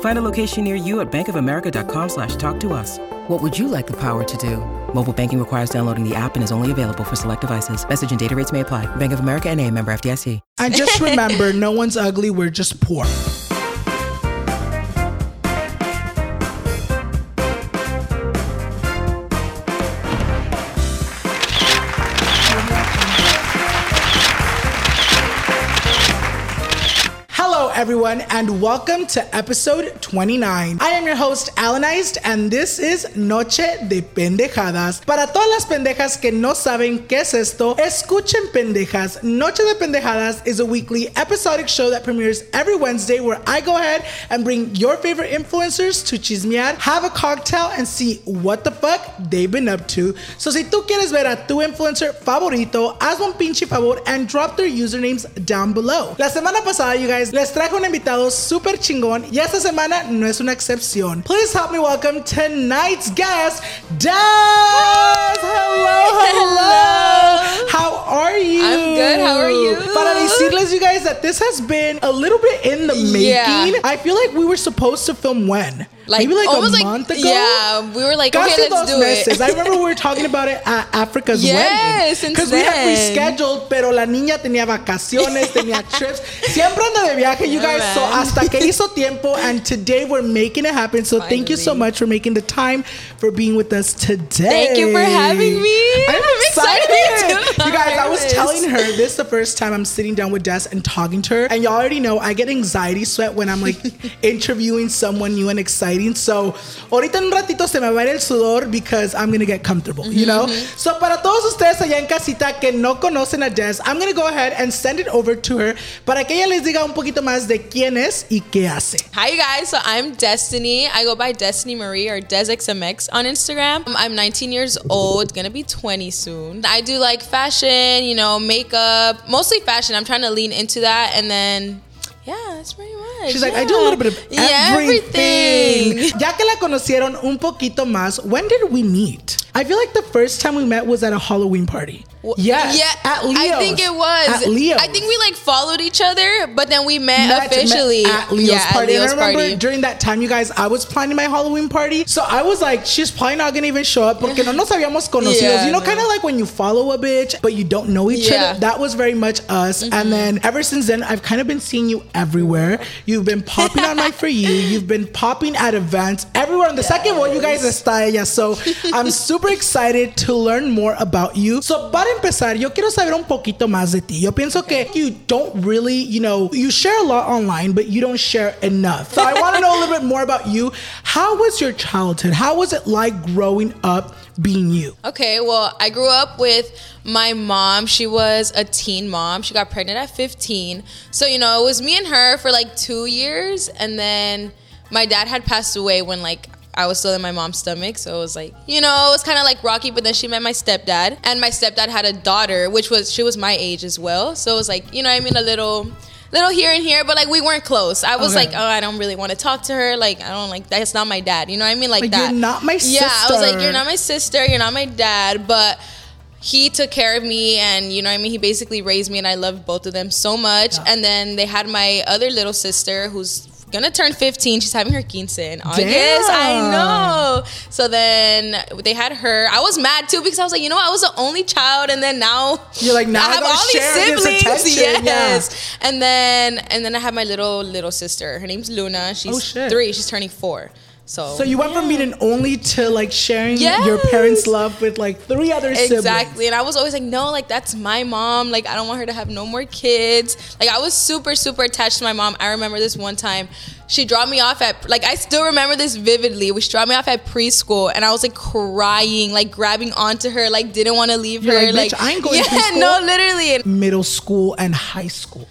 Find a location near you at bankofamerica.com slash talk to us. What would you like the power to do? Mobile banking requires downloading the app and is only available for select devices. Message and data rates may apply. Bank of America and a member FDIC. And just remember, no one's ugly, we're just poor. Everyone, and welcome to episode 29. I am your host, Alanized, and this is Noche de Pendejadas. Para todas las pendejas que no saben qué es esto, escuchen pendejas. Noche de Pendejadas is a weekly episodic show that premieres every Wednesday where I go ahead and bring your favorite influencers to chismear, have a cocktail, and see what the fuck they've been up to. So si tú quieres ver a tu influencer favorito, hazme un pinche favor and drop their usernames down below. La semana pasada, you guys, les traje un invitado super chingón y esta semana no es una excepción. Please help me welcome tonight's guest, Daz! Hello, hello! How are you? I'm good, how are you? Para decirles, you guys, that this has been a little bit in the making. Yeah. I feel like we were supposed to film when? Like Maybe like almost a like month ago? yeah, we were like Casi okay, let's do meses. it. I remember we were talking about it at Africa's Yes, wedding. since we had rescheduled, pero la niña tenía vacaciones, tenía trips. Siempre anda de viaje, you guys. So hasta que hizo tiempo, and today we're making it happen. So thank you so much for making the time for being with us today. Thank you for having me. I'm I'm excited. excited. You guys, I was telling her this is the first time I'm sitting down with Des and talking to her, and y'all already know I get anxiety sweat when I'm like interviewing someone new and exciting. So ahorita en un ratito se me va a ir el sudor because I'm gonna get comfortable, you know. So para todos ustedes allá en casita que no conocen a Des, I'm gonna go ahead and send it over to her para que ella les diga un poquito más de quién es y qué hace. Hi, you guys. So I'm Destiny. I go by Destiny Marie or DesXMX on Instagram. Um, I'm 19 years old, gonna be 20 soon. I do like fashion, you know, makeup, mostly fashion. I'm trying to lean into that, and then yeah, that's pretty much. She's like, I do a little bit of everything. everything. Ya que la conocieron un poquito más, when did we meet? I feel like the first time we met was at a Halloween party. Yes, Yeah, at Leo's. I think it was. At Leo's. I think we like followed each other, but then we met, Met- officially met at Leo's yeah, party. At Leo's and I remember party. during that time, you guys, I was planning my Halloween party. So I was like, she's probably not gonna even show up porque no nos habíamos conocidos. Yeah, you know, kind of like when you follow a bitch, but you don't know each Yeah. Mm-hmm. other. That was very much us. And then ever since then, I've kind of been seeing you everywhere. You've been popping on my For You. You've been popping at events everywhere. On the second one, you guys está Yeah. So I'm super excited to learn more about you. So para empezar, yo quiero saber un poquito más de ti. Yo pienso que you don't really, you know, you share a lot online, but you don't share enough. So I want to know a little bit more about you. How was your childhood? How was it like growing up being you? Okay, well, I grew up with my mom. She was a teen mom. She got pregnant at 15. So, you know, it was me and her for like two years. And then my dad had passed away when, like, I was still in my mom's stomach. So it was like, you know, it was kind of like rocky. But then she met my stepdad. And my stepdad had a daughter, which was, she was my age as well. So it was like, you know, what I mean, a little. Little here and here, but like we weren't close. I was Okay. like, oh, I don't really want to talk to her. Like, I don't like that's not my dad. You know what I mean? Like, Like, that. you're not my sister. Yeah, I was like, you're not my sister, you're not my dad, but he took care of me and you know what I mean he basically raised me and I loved both of them so much and then they had my other little sister who's gonna turn 15 she's having her quince in August. I know. So then they had her. I was mad too because I was like you know what? I was the only child and then now You're like, now I have all these siblings. attention, yeah. yes. And then and then I have my little little sister. Her name's Luna. She's Oh, three. She's turning four So So you went from being an only to like sharing your parents' love with like three other siblings. Exactly. And I was always like, no, like that's my mom. Like I don't want her to have no more kids. Like I was super, super attached to my mom. I remember this one time. She dropped me off at like I still remember this vividly. She dropped me off at preschool and I was like crying, like grabbing onto her, like didn't want to leave You're her. like, "Bitch, I ain't going to Yeah, preschool." no, literally. Middle school and high school.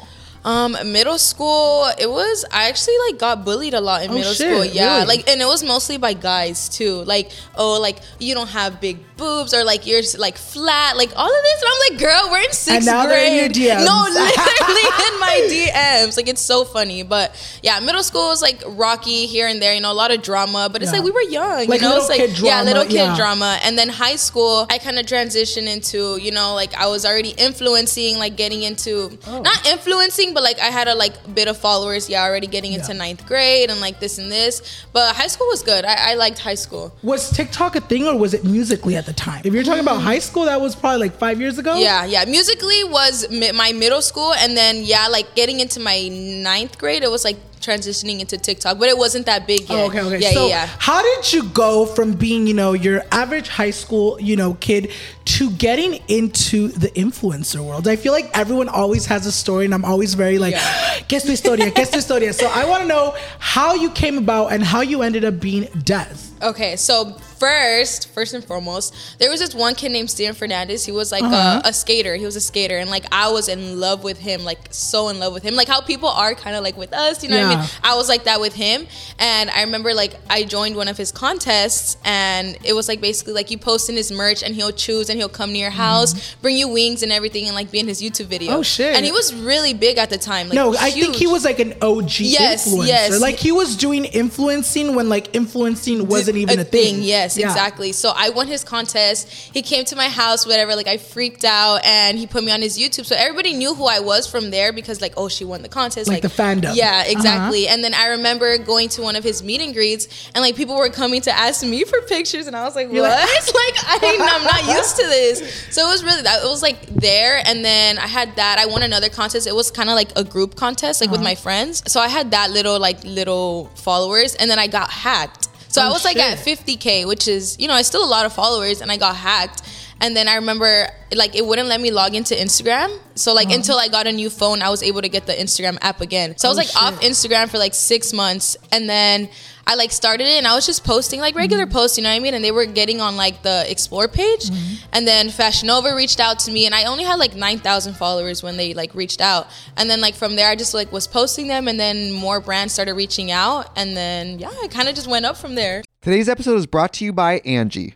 Um, middle school, it was I actually like got bullied a lot in Oh, middle shit, school. Yeah, really? like and it was mostly by guys too. Like, oh, like you don't have big boobs or like you're like flat, like all of this. And I'm like, girl, we're in sixth now grade. they're in your DMs. No, literally in my DMs. Like it's so funny. But yeah, middle school was like rocky here and there. You know, a lot of drama. But it's Yeah. like we were young. Like you know, little it's like kid yeah, little kid yeah. drama. And then high school, I kind of transitioned into you know like I was already influencing, like getting into Oh. not influencing, but like I had a like bit of followers. Yeah, already getting into Yeah. ninth grade and like this and this. But high school was good. I, I liked high school. Was TikTok a thing or was it Musical.ly at the time? If you're talking about high school, that was probably like five years ago. Yeah, yeah. Musical.ly was mi- my middle school, and then yeah, like getting into my ninth grade, it was like transitioning into TikTok, but it wasn't that big yet. Oh, okay, okay. Yeah, so, yeah, yeah. how did you go from being, you know, your average high school, you know, kid to getting into the influencer world? I feel like everyone always has a story, and I'm always very like, Yeah. "Guess tu historia? Guess tu historia?" So I want to know how you came about and how you ended up being Des. Okay, so first, first and foremost, there was this one kid named Stan Fernandez. He was like Uh-huh. a, a skater. He was a skater, and like I was in love with him, like so in love with him. Like how people are kind of like with us, you know what I mean? I was like that with him, and I remember like I joined one of his contests, and it was like basically like you post in his merch, and he'll choose, and he'll come to your house, bring you wings and everything, and like be in his YouTube video. Mm-hmm. Oh, shit. And he was really big at the time. Like, No, I think he was like an OG Yes, influencer. yes. Like he was doing influencing when like influencing wasn't even a, thing. Yes, Yeah. exactly. So I won his contest. He came to my house, whatever. Like I freaked out, and he put me on his YouTube. So everybody knew who I was from there because like, oh, she won the contest. Like the fandom. Yeah, Uh-huh. exactly. And then I remember going to one of his meet and greets, and like people were coming to ask me for pictures, and I was like, You're what? like- Like, I, I'm not used to this. So it was really that. It was like there, and then I had that. I won another contest. It was kind of like a group contest, like with Uh-huh. my friends. So I had that little like little followers, and then I got hacked. So I Oh, was like at 50k, which is you know it's still a lot of followers, and I got hacked. And then I remember like it wouldn't let me log into Instagram. So like Uh-huh. until I got a new phone, I was able to get the Instagram app again. So I was Oh, like off. Instagram for like six months, and then I like started it, and I was just posting like regular Mm-hmm. posts, you know what I mean? And they were getting on like the explore page, Mm-hmm. and then Fashion Nova reached out to me, and I only had like nine thousand followers when they like reached out, and then like from there I just like was posting them, and then more brands started reaching out, and then yeah, it kind of just went up from there. Today's episode is brought to you by Angi.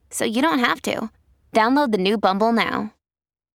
so you don't have to. Download the new Bumble now.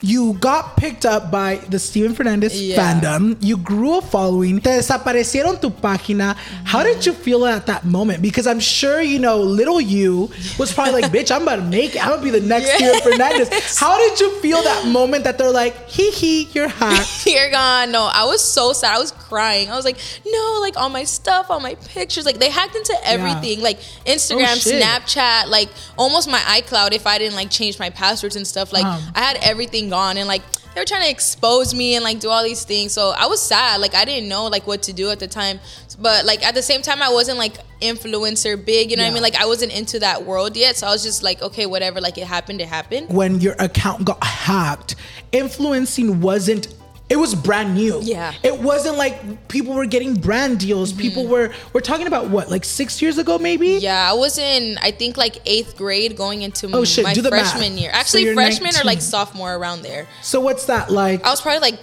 You got picked up by the Steven Fernandez Yeah. fandom. You grew a following. Te desaparecieron tu página. How did you feel at that moment? Because I'm sure, you know, little you was probably like, bitch, I'm about to make it. I'm going to be the next Steven Fernandez. How did you feel that moment that they're like, hee hee, you're hot? You're gone. No, I was so sad. I was crying. I was like, no, like all my stuff, all my pictures, like they hacked into everything, like Instagram, Oh. Snapchat, like almost my iCloud. If I didn't like change my passwords and stuff, like Um. I had everything gone, and like they were trying to expose me and like do all these things. So I was sad. Like I didn't know like what to do at the time, but like at the same time, I wasn't like influencer big. You know what I mean? Like I wasn't into that world yet, so I was just like, okay, whatever. Like it happened, it happened. when your account got hacked, influencing wasn't it was brand new. Yeah. It wasn't like people were getting brand deals. Mm-hmm. People were we're talking about what, like six years ago maybe? Yeah, I was in I think like eighth grade going into Oh, shit, my do the math. freshman year. Actually, you're freshman or like sophomore around there. So what's that like? I was probably like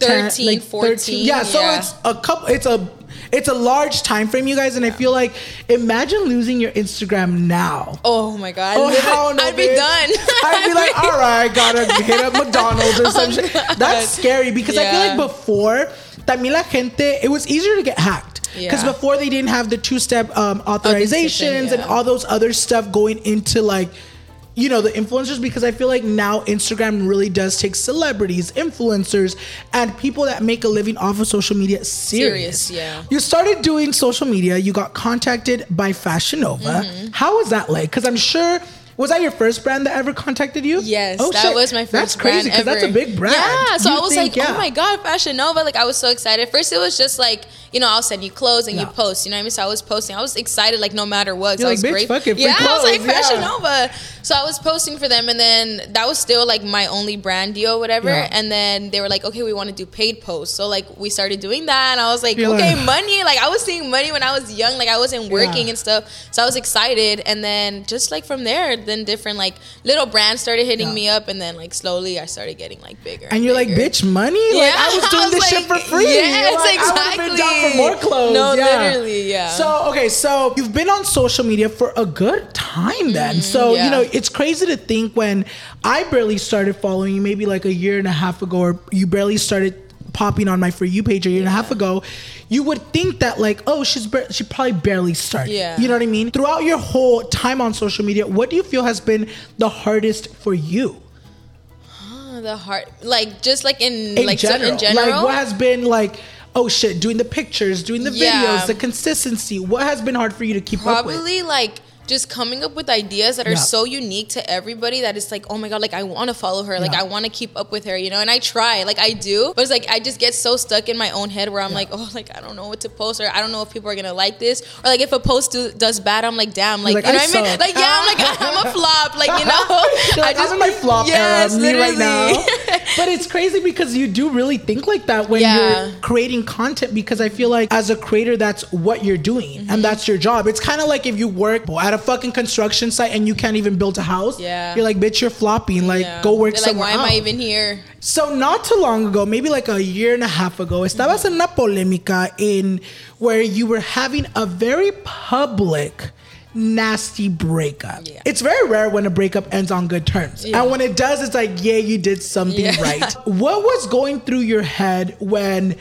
10, 13, like 14. Yeah, so it's a couple it's a it's a large time frame, you guys, and I feel like imagine losing your Instagram now. Oh my god! Oh, hell no, I'd be bitch. done. I'd be like, all right, gotta hit up McDonald's or some shit. That's scary because I feel Oh, like before, también la gente, it was easier to get hacked. Because Yeah. before they didn't have the two-step um, authorizations and yeah. all those other stuff going into like, you know, the influencers. Because I feel like now Instagram really does take celebrities, influencers, and people that make a living off of social media serious. Serious, yeah. You started doing social media. You got contacted by Fashion Nova. Mm-hmm. How was that like? Because I'm sure. Was that your first brand that ever contacted you? Yes, Oh, that shit. was my first That's crazy brand that's a big brand. Yeah, so You I was think, like, yeah. oh my god, Fashion Nova! Like I was so excited. First, it was just like, you know, I'll send you clothes and Yeah. you post. You know what I mean? So I was posting. I was excited, like no matter what. So You're I like, was "Bitch, great. fuck it, free yeah, I was like Fashion yeah. Nova. So I was posting for them, and then that was still like my only brand deal, whatever. Yeah. And then they were like, okay, we want to do paid posts. So like we started doing that, and I was like, You're okay, like- money. Like I was seeing money when I was young. Like I wasn't working Yeah. and stuff. So I was excited, and then just like from there, then different like little brands started hitting Yeah. me up, and then like slowly I started getting like bigger. And you're like, bitch, money? Like, I was doing this shit for free. Yes, Like, I exactly. been down for more clothes. No, literally, yeah. So, okay, so you've been on social media for a good time then. Mm-hmm. so, you know, it's crazy to think when I barely started following you, maybe like a year and a half ago, or you barely started popping on my For You page a year and a half ago, you would think that like, oh, she's bar- she probably barely started. Yeah. You know what I mean? Throughout your whole time on social media, what do you feel has been the hardest for you? Oh, the heart, like just like in, in like so- general. in general. Like what has been like, oh shit, doing the pictures, doing the Yeah. videos, the consistency. What has been hard for you to keep up with? Probably like just coming up with ideas that are Yeah. so unique to everybody that it's like, oh my god, like I want to follow her, like Yeah. I want to keep up with her, you know. And I try, like I do, but it's like I just get so stuck in my own head where I'm like, oh, like I don't know what to post, or I don't know if people are gonna like this, or like if a post do, does bad, I'm like, damn, like, like, you know I what I mean? Like yeah, I'm like I'm a flop, like you know. Like, I'm in my flop Yes, era, me right now. literally. but it's crazy because you do really think like that when Yeah. you're creating content because I feel like as a creator, that's what you're doing Mm-hmm. and that's your job. It's kind of like if you work at a fucking construction site and you can't even build a house. Yeah. You're like, bitch, you're flopping. Like, Yeah. go work They're like, somewhere why am I even here? So not too long ago, maybe like a year and a half ago, estabas en una polémica in where you were having a very public nasty breakup. Yeah. It's very rare when a breakup ends on good terms. Yeah. And when it does, it's like, yeah, you did something Yeah. right. What was going through your head when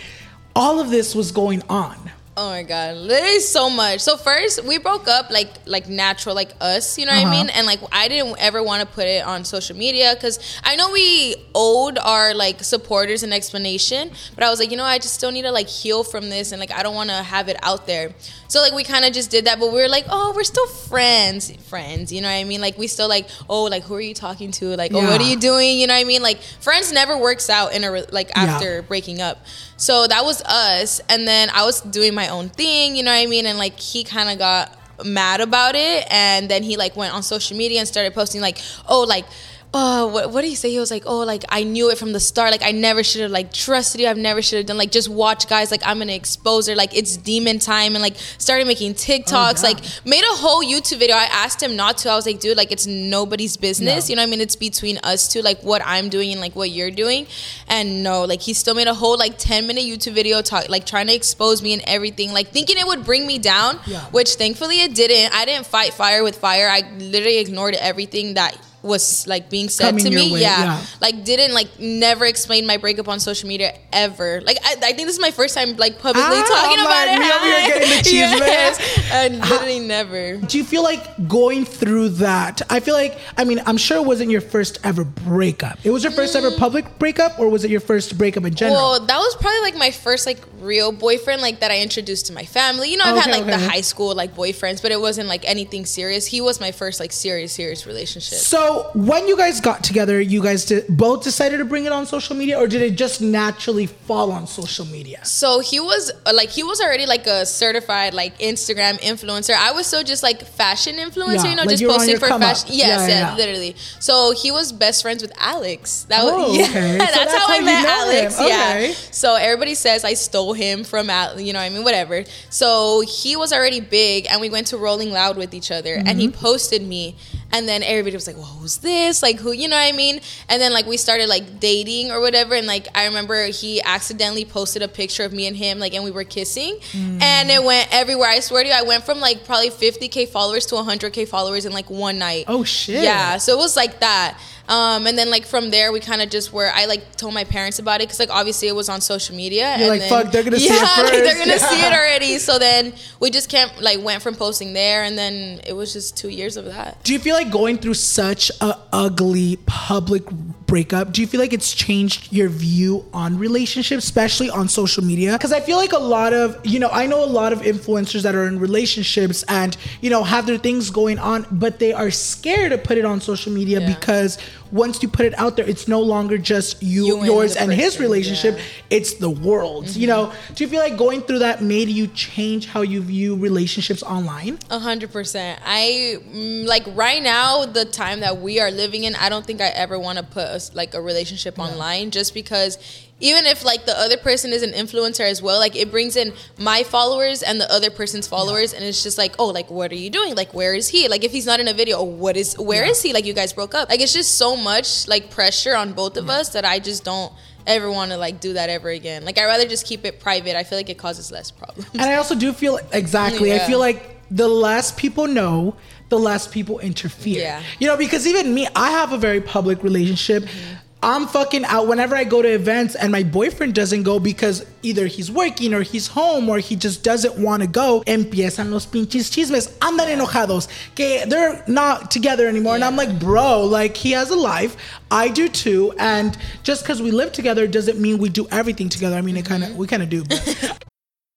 all of this was going on? Oh my god, literally so much. So first we broke up like like natural, like us, you know what Uh-huh. I mean? And like I didn't ever want to put it on social media because I know we owed our like supporters an explanation, but I was like, you know, I just still need to like heal from this, and like I don't want to have it out there. So like we kind of just did that, but we were like, oh, we're still friends, friends, you know what I mean? Like we still like, oh, like who are you talking to? Like, oh, what are you doing? You know what I mean? Like friends never works out in a like Yeah. after breaking up. So that was us. And then I was doing my own thing, you know what I mean? And like he kind of got mad about it. And then he like went on social media and started posting like, oh, like, oh, what, what did he say? He was like, oh, like I knew it from the start. Like I never should have like trusted you. I've never should have done like just watch guys. Like I'm gonna expose her. Like it's demon time. And like started making oh TikToks. yeah. Like made a whole YouTube video. I asked him not to. I was like, dude, like it's nobody's business. No. You know what I mean? It's between us two, like what I'm doing and like what you're doing. And no, like he still made a whole like 10 minute YouTube video talk like trying to expose me and everything, like thinking it would bring me down, Yeah. which thankfully it didn't. I didn't fight fire with fire. I literally ignored everything that was like being said Coming to me. way, yeah. yeah. like didn't like never explain my breakup on social media ever. Like I, I think this is my first time like publicly Ah, talking I'm about like, it. over here getting the cheese Yes. and literally never. Do you feel like going through that? I feel like, I mean, I'm sure it wasn't your first ever breakup. It was your first ever public breakup, or was it your first breakup in general? Well, that was probably like my first like real boyfriend, like that I introduced to my family. You know, I've Okay, had like okay. the high school like boyfriends, but it wasn't like anything serious. He was my first like serious, serious relationship. so when you guys got together, you guys did, both decided to bring it on social media, or did it just naturally fall on social media? So he was uh, like he was already like a certified like Instagram influencer. I was still just like fashion influencer, Yeah, you know, like just you were on posting for come up. fashion. Yes, Yeah, yeah, yeah. literally. So he was best friends with Alex. That Oh, was yeah, okay. So that's, that's how, how I met. Alex. Okay. Yeah. So everybody says I stole him from Al, you know, what I mean, whatever. So he was already big, and we went to Rolling Loud with each other, and Mm-hmm. he posted me, and then everybody was like, "Well, who's this? Like, who? You know what I mean?" And then like we started like dating or whatever, and like I remember he accidentally posted a picture of me and him, like, and we were kissing, Mm. and it went everywhere. I swear to you, I went from like probably 50k followers to 100k followers in like one night. Oh, shit. Yeah, so it was like that. Um, and then like from there, we kind of just were. I like told my parents about it because like obviously it was on social media. You're and like, then, "Fuck, they're gonna see it yeah, like they're gonna see it already. So then we just can't like went from posting there, and then it was just two years of that. Do you feel like going through such a ugly public breakup, do you feel like it's changed your view on relationships, especially on social media? Because I feel like a lot of, you know, I know a lot of influencers that are in relationships and, you know, have their things going on, but they are scared to put it on social media Yeah. because once you put it out there, it's no longer just you, You yours and his relationship, yeah. Mm-hmm. it's the world's, you know? Do you feel like going through that made you change how you view relationships online? A hundred percent. I mm, like right now the time that we are living in. I don't think I ever want to put us like a relationship online, just because even if like the other person is an influencer as well, like it brings in my followers and the other person's followers, and it's just like, oh, like what are you doing? Like where is he? Like if he's not in a video, oh, what is? Where is he? Like you guys broke up. Like it's just so much like pressure on both of us that I just don't ever want to like do that ever again. Like I rather just keep it private. I feel like it causes less problems. And I also do feel exactly. I feel like the less people know, the less people interfere. Yeah. You know, because even me, I have a very public relationship. Mm-hmm. I'm fucking out whenever I go to events and my boyfriend doesn't go because either he's working or he's home or he just doesn't want to go. Empiezan los pinches chismes. Andan enojados. Que they're not together anymore. And I'm like, bro, like he has a life. I do too. And just because we live together doesn't mean we do everything together. I mean, it kind of, we kind of do.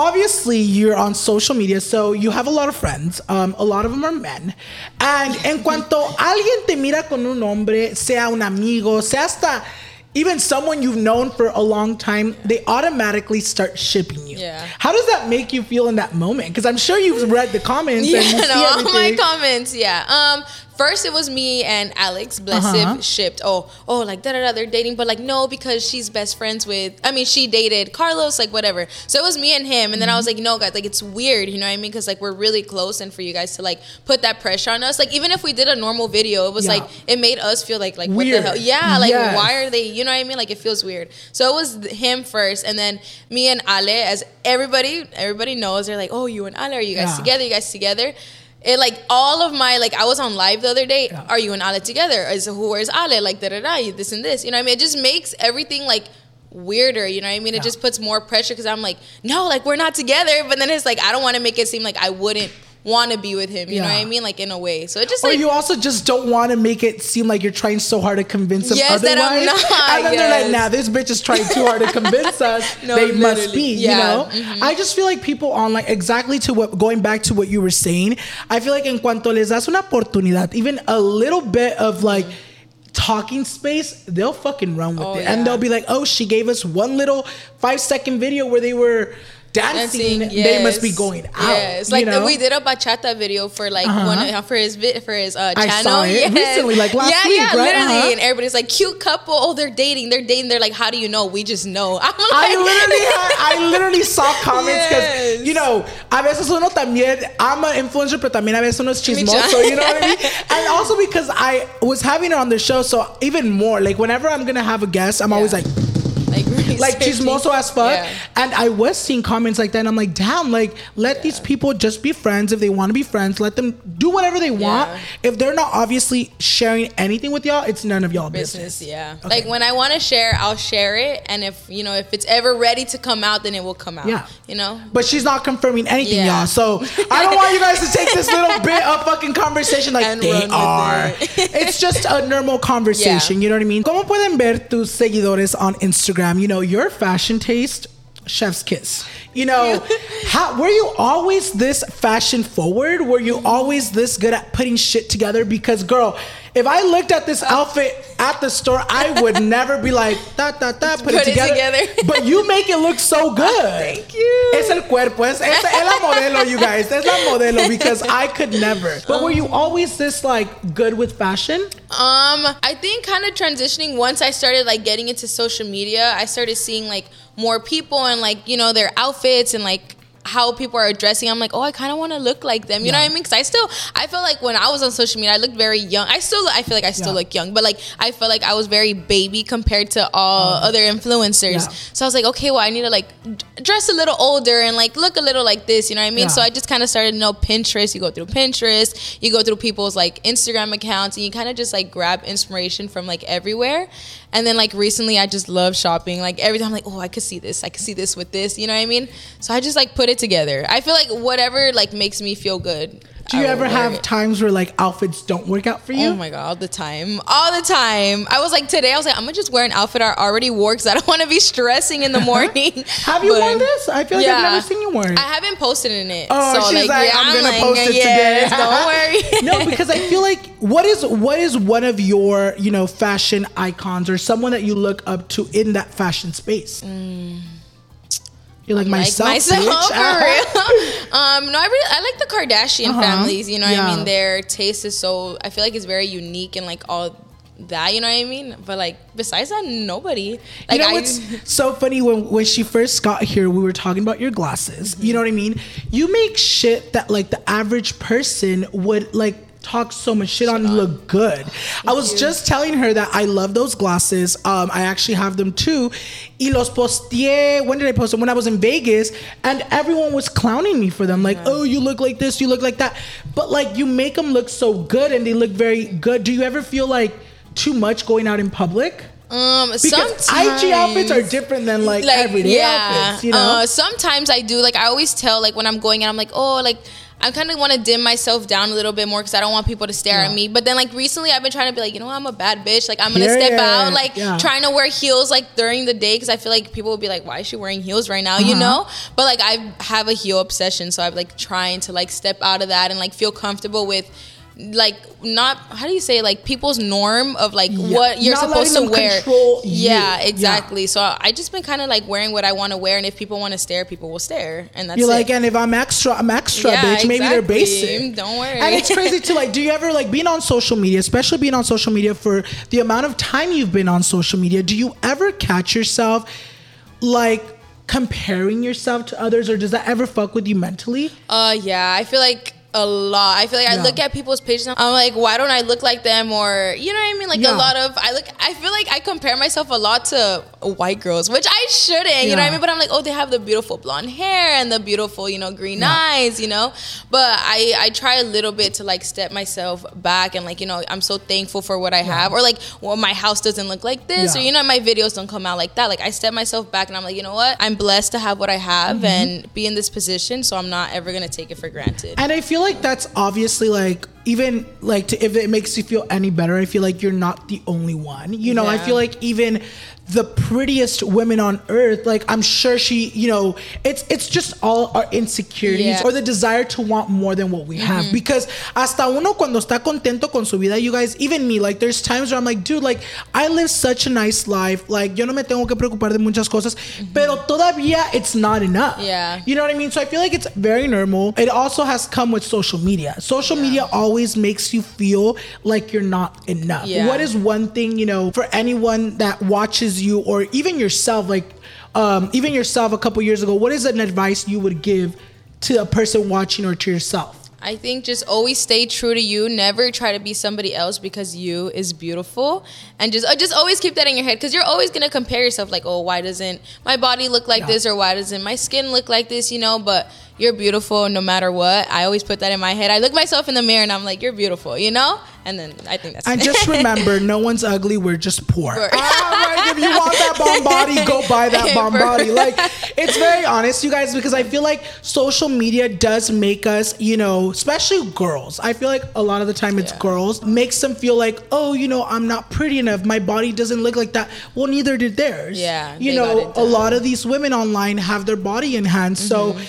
Obviously you're on social media, so you have a lot of friends. Um, a lot of them are men. And en cuanto alguien te mira con un hombre, sea un amigo, sea hasta even someone you've known for a long time, they automatically start shipping you. Yeah. How does that make you feel in that moment? Because I'm sure you've read the comments yeah, and you see no, all my comments. Yeah. Um, first it was me and Alex Blessed Uh-huh. shipped. Oh, oh, like da da da, they're dating, but like no, because she's best friends with. I mean, she dated Carlos, like whatever. So it was me and him, and then I was like, no, guys, like it's weird, you know what I mean? Because like we're really close, and for you guys to like put that pressure on us, like even if we did a normal video, it was Yeah. like it made us feel like like Weird. what the hell? Yeah, like Yes. why are they? You know what I mean? Like it feels weird. So it was him first, and then me and Ale, as everybody everybody knows, they're like, oh, you and Ale, are you guys Yeah. together? You guys together? It like all of my like I was on live the other day. Are you and Ale together? Is who where's Ale? Like da da da. This and this. You know what I mean? It just makes everything like weirder. You know what I mean? It just puts more pressure because I'm like, no, like we're not together. But then it's like I don't want to make it seem like I wouldn't want to be with him. You know what I mean? Like in a way. So it just Or like you also just don't want to make it seem like you're trying so hard to convince them Yes, that otherwise. I'm not, and then they're like, yes. nah, this bitch is trying too hard to convince us. No, they must be, Yeah, you know? mhm. I just feel like people online, exactly to what, going back to what you were saying, I feel like en cuanto les das una oportunidad, even a little bit of like, Talking space, they'll fucking run with Oh, it, yeah. and they'll be like, "Oh, she gave us one little five second video where they were dancing. Dancing, They must be going out." Yes, you like know? we did a bachata video for like Uh-huh. one for his for his uh, I channel. saw it Yes. recently, like last yeah, week, yeah, right? literally. Uh-huh. And everybody's like, cute couple. Oh, they're dating. They're dating. They're like, how do you know? We just know. Like, I literally had, I literally saw comments because Yes. you know a veces uno también I'm an influencer pero también a veces uno es chismoso you know what I mean and also because I was having her on the show so even more like whenever I'm gonna have a guest I'm always like like, chismoso as fuck Yeah. and I was seeing comments like that and I'm like damn like let these people just be friends if they want to be friends let them do whatever they want Yeah. if they're not obviously sharing anything with y'all it's none of y'all business, business. Yeah. Okay. Like when I want to share, I'll share it, and if you know if it's ever ready to come out, then it will come out. Yeah. You know. But she's not confirming anything, Yeah. y'all. So I don't want you guys to take this little bit of fucking conversation like And they are. it. it's just a normal conversation. Yeah. You know what I mean? ¿Cómo pueden ver tus seguidores on Instagram? You know, your fashion taste, chef's kiss. You know, how were you always this fashion forward? Were you always this good at putting shit together? Because girl, if I looked at this outfit at the store, I would never be like, da, da, da, put, Put it it together. together. But you make it look so good. Thank you. Es el cuerpo, es, es, es la modelo, you guys. Es la modelo because I could never. But were you always this like good with fashion? Um, I think kind of transitioning once I started like getting into social media, I started seeing like more people and like you know their outfits and like how people are dressing. I'm like, oh, I kind of want to look like them. You know what I mean? Because I still, I feel like when I was on social media, I looked very young. I still, I feel like I still Yeah. look young, but like I felt like I was very baby compared to all mm-hmm. other influencers. Yeah. So I was like, okay, well, I need to like dress a little older and like look a little like this. You know what I mean? Yeah. So I just kind of started to know Pinterest. You go through Pinterest, you go through people's like Instagram accounts, and you kind of just like grab inspiration from like everywhere. And then like recently, I just love shopping. Like every time, I'm like, oh, I could see this. I could see this with this. You know what I mean? So I just like put it together. I feel like whatever like makes me feel good. Do you ever have it. times where like outfits don't work out for you? Oh my god, all the time, all the time. I was like today. I was like, I'm gonna just wear an outfit I already wore because I don't want to be stressing in the morning. have you But- worn this? I feel like I've never seen you wear it. I haven't posted in it. Oh, so she's like, yeah, I'm gonna like, post it yes, today. Don't worry. no, because I feel like what is what is one of your you know fashion icons or someone that you look up to in that fashion space? Mm. You're like, like myself, myself bitch. for real. um, no, I really I like the Kardashian Uh-huh. families. You know what Yeah. I mean? Their taste is so. I feel like it's very unique and like all that. You know what I mean? But like besides that, nobody. Like you know I, what's so funny when when she first got here, we were talking about your glasses. You know what I mean? You make shit that like the average person would like talk so much shit on look good. I was just telling her that I love those glasses. Um, I actually have them too. Y los posteé. When did I post them? When I was in Vegas, and everyone was clowning me for them. Like, oh, you look like this, you look like that. But like, you make them look so good, and they look very good. Do you ever feel like too much going out in public? um, Because sometimes IG outfits are different than like, everyday outfits, you know? Uh, sometimes I do. Like I always tell, like when I'm going out, I'm like, oh, like I kind of want to dim myself down a little bit more because I don't want people to stare at me. But then, like recently, I've been trying to be like, you know, what, I'm a bad bitch. Like I'm gonna Period. step out, like Yeah. trying to wear heels like during the day because I feel like people will be like, why is she wearing heels right now? You Uh-huh. know. But like I have a heel obsession, so I'm like trying to like step out of that and like feel comfortable with like not how do you say like people's norm of like what you're Not supposed to wear. control you. Yeah, Yeah. exactly. So I just been kind of like wearing what I want to wear, and if people want to stare, people will stare, and that's You're it. like, and if I'm extra, I'm extra, Yeah, bitch. Maybe they're exactly. basic. Don't worry. And it's crazy too. Like, do you ever like being on social media, especially being on social media for the amount of time you've been on social media? Do you ever catch yourself like comparing yourself to others, or does that ever fuck with you mentally? Uh, yeah, I feel like a lot. I feel like Yeah. I look at people's pages. and I'm like, why don't I look like them? Or you know what I mean? Like Yeah. a lot of I look. I feel like I compare myself a lot to white girls, which I shouldn't. You know what I mean? But I'm like, oh, they have the beautiful blonde hair and the beautiful, you know, green Yeah. eyes. You know. But I I try a little bit to like step myself back and like you know I'm so thankful for what I have. Or like, well, my house doesn't look like this, Yeah. or you know, my videos don't come out like that. Like I step myself back and I'm like, you know what? I'm blessed to have what I have Mm-hmm. and be in this position, so I'm not ever gonna take it for granted. And I feel like that's obviously like even like to, if it makes you feel any better, I feel like you're not the only one. You know, I feel like even the prettiest women on earth, like I'm sure she, you know, it's it's just all our insecurities Yeah. Mm-hmm. or the desire to want more than what we have. Because hasta uno cuando está contento con su vida, you guys, even me, like there's times where I'm like, dude, like I live such a nice life. Like yo no me tengo que preocupar de muchas cosas, pero todavía it's not enough. Mm-hmm. Yeah. You know what I mean? So I feel like it's very normal. It also has come with social media. Social media always makes you feel like you're not enough. Yeah. What is one thing, you know, for anyone that watches you or even yourself, like um, even yourself a couple years ago, what is an advice you would give to a person watching or to yourself? I think just always stay true to you. Never try to be somebody else because you is beautiful, and just uh, just always keep that in your head because you're always gonna compare yourself. Like, oh, why doesn't my body look like this, or why doesn't my skin look like this? You know, but you're beautiful no matter what. I always put that in my head. I look myself in the mirror and I'm like, you're beautiful. You know, and then I think that's And it. just remember, no one's ugly. We're just poor. All right, if you want that bomb body, go buy that bomb body. Like, it's very honest, you guys, because I feel like social media does make us, you know, especially girls. I feel like a lot of the time it's Yeah. girls makes them feel like, oh, you know, I'm not pretty enough. My body doesn't look like that. Well, neither did theirs. Yeah, you know, a lot of these women online have their body enhanced. So Mm-hmm.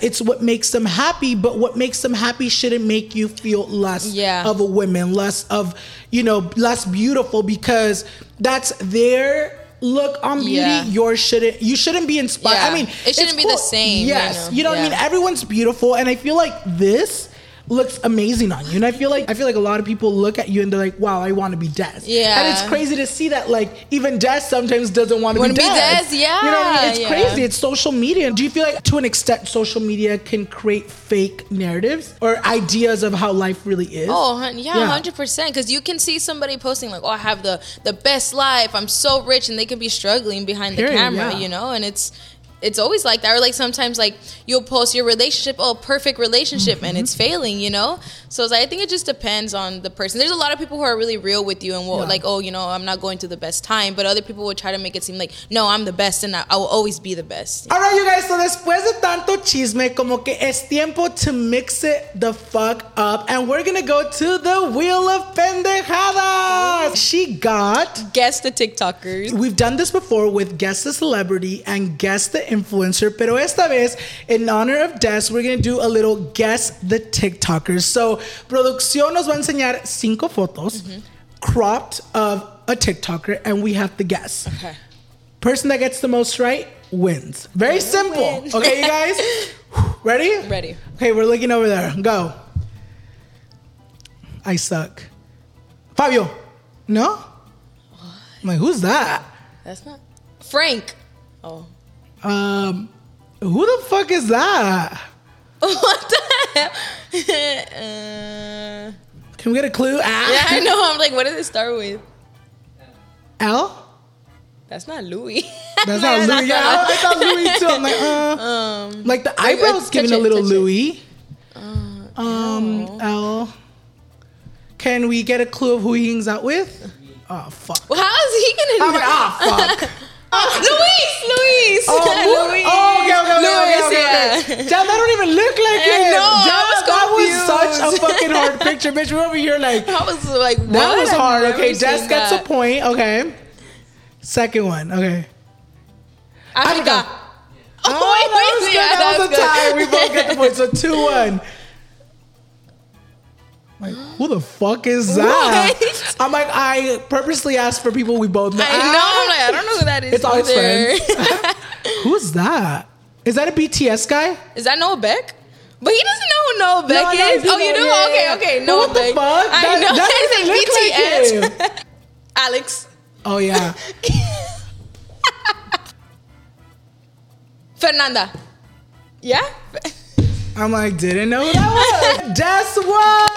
Yes, it's what makes them happy, but what makes them happy shouldn't make you feel less Yeah. of a woman, less of, you know, less beautiful because that's their look on beauty. Yeah. Yours shouldn't, you shouldn't be inspired. Yeah. I mean, It shouldn't be the same, you Yes. know? You know, what I mean? Everyone's beautiful. And I feel like this looks amazing on you. And I feel like, I feel like a lot of people look at you and they're like, wow, I want to be Des. Yeah. And it's crazy to see that like even Des sometimes doesn't want to be Des. Des, yeah, You know what I mean? It's yeah. crazy. It's social media. Do you feel like to an extent social media can create fake narratives or ideas of how life really is? Oh yeah, Yeah. hundred percent. Because you can see somebody posting like, "Oh, I have the the best life. I'm so rich," and they can be struggling behind the camera, yeah. you know. And it's it's always like that. Or like sometimes like you'll post your relationship, oh, perfect relationship, and it's Mm-hmm. failing, you know. So it's like, I think it just depends on the person. There's a lot of people who are really real with you and will Yeah. like, oh, you know, I'm not going through the best time, but other people will try to make it seem like, no, I'm the best, and I, I will always be the best. All right, you guys. So después de tanto chisme, como que es tiempo to mix it the fuck up, and we're gonna go to the wheel of pendejadas. She got. Guess the TikTokers. We've done this before with guess the celebrity and guess the influencer, pero esta vez, in honor of Des, we're gonna do a little guess the TikTokers. So, producción nos va a enseñar cinco fotos cropped of a TikToker, and we have to guess. Okay. Person that gets the most right wins. Very simple. win. Okay, you guys? Ready? Ready. Okay, we're looking over there. Go. I suck. Fabio. No? I'm like, who's that? That's not Frank. Oh. Um, who the fuck is that? what the hell? uh, Can we get a clue? Ah. yeah, I know. I'm like, what does it start with? L? That's not Louis. That's not Louis. Yeah, I, I thought Louis too. I'm like, uh. like the eyebrows giving a little it. Louis. um, L. Can we get a clue of who he hangs out with? Oh, fuck. Well, how is he gonna? I'm like, ah, fuck. Oh, Luis, Luis, Oh, Luis. oh, okay, okay, okay, Luis, okay, okay, yeah. okay. Damn, that don't even look like eh, I him. know, I Damn, was that was such a fucking hard picture, bitch. We're over here like, I was like, what? that was hard. Okay, Des gets a point. Okay. Second one. Okay. Africa. Oh, Oh, that was wait, good. wait, yeah, that was a good. tie. We both get the point. So 2 1. Like, who the fuck is that? What? I'm like, I purposely asked for people we both know. I know. I'm like, I don't know who that is. It's always either. friends. Who's that? Is that a BTS guy? Is that Noah Beck? But he doesn't know who Noah Beck No, is. Oh, you do? yeah, okay, okay. But Noah what the Beck. fuck? I That- know. that doesn't It's look like BTS. Alex. Oh yeah. Fernanda. Yeah? I'm like, didn't know who that was. That's what.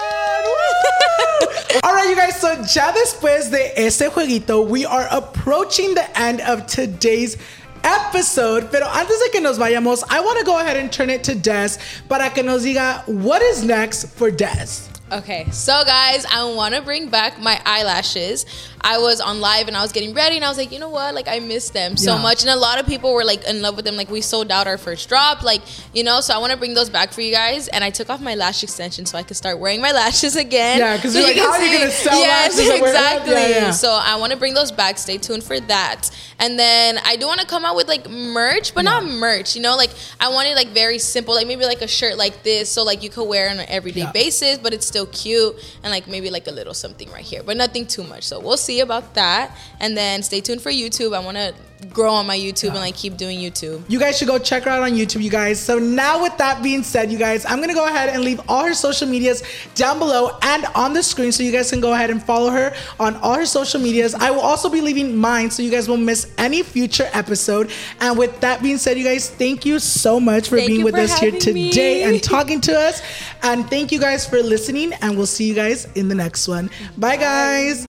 All right, you guys. So ya después de ese jueguito, we are approaching the end of today's episode. Pero antes de que nos vayamos, I want to go ahead and turn it to Des para que nos diga what is next for Des. Okay, so guys, I want to bring back my eyelashes. I was on live and I was getting ready, and I was like, you know what? Like, I miss them so Yeah. much. And a lot of people were like in love with them. Like, we sold out our first drop, like, you know, so I want to bring those back for you guys. And I took off my lash extension so I could start wearing my lashes again. Yeah, 'cause so you're like, how are you see- gonna sell yes, lashes exactly. Yeah, yeah. So I want to bring those back. Stay tuned for that. And then I do want to come out with like merch, but not merch, you know, like I want it like very simple, like maybe like a shirt like this, so like you could wear on an everyday basis, but it's still cute, and like maybe like a little something right here, but nothing too much. So we'll see about that. And then stay tuned for YouTube. I want to grow on my YouTube and like keep doing YouTube. You guys should go check her out on YouTube, you guys. So now with that being said, you guys, I'm gonna go ahead and leave all her social medias down below and on the screen so you guys can go ahead and follow her on all her social medias. I will also be leaving mine so you guys won't miss any future episode. And with that being said, you guys, thank you so much for Thank being with for us here today me. and talking to us. And thank you guys for listening, and we'll see you guys in the next one. Bye. guys.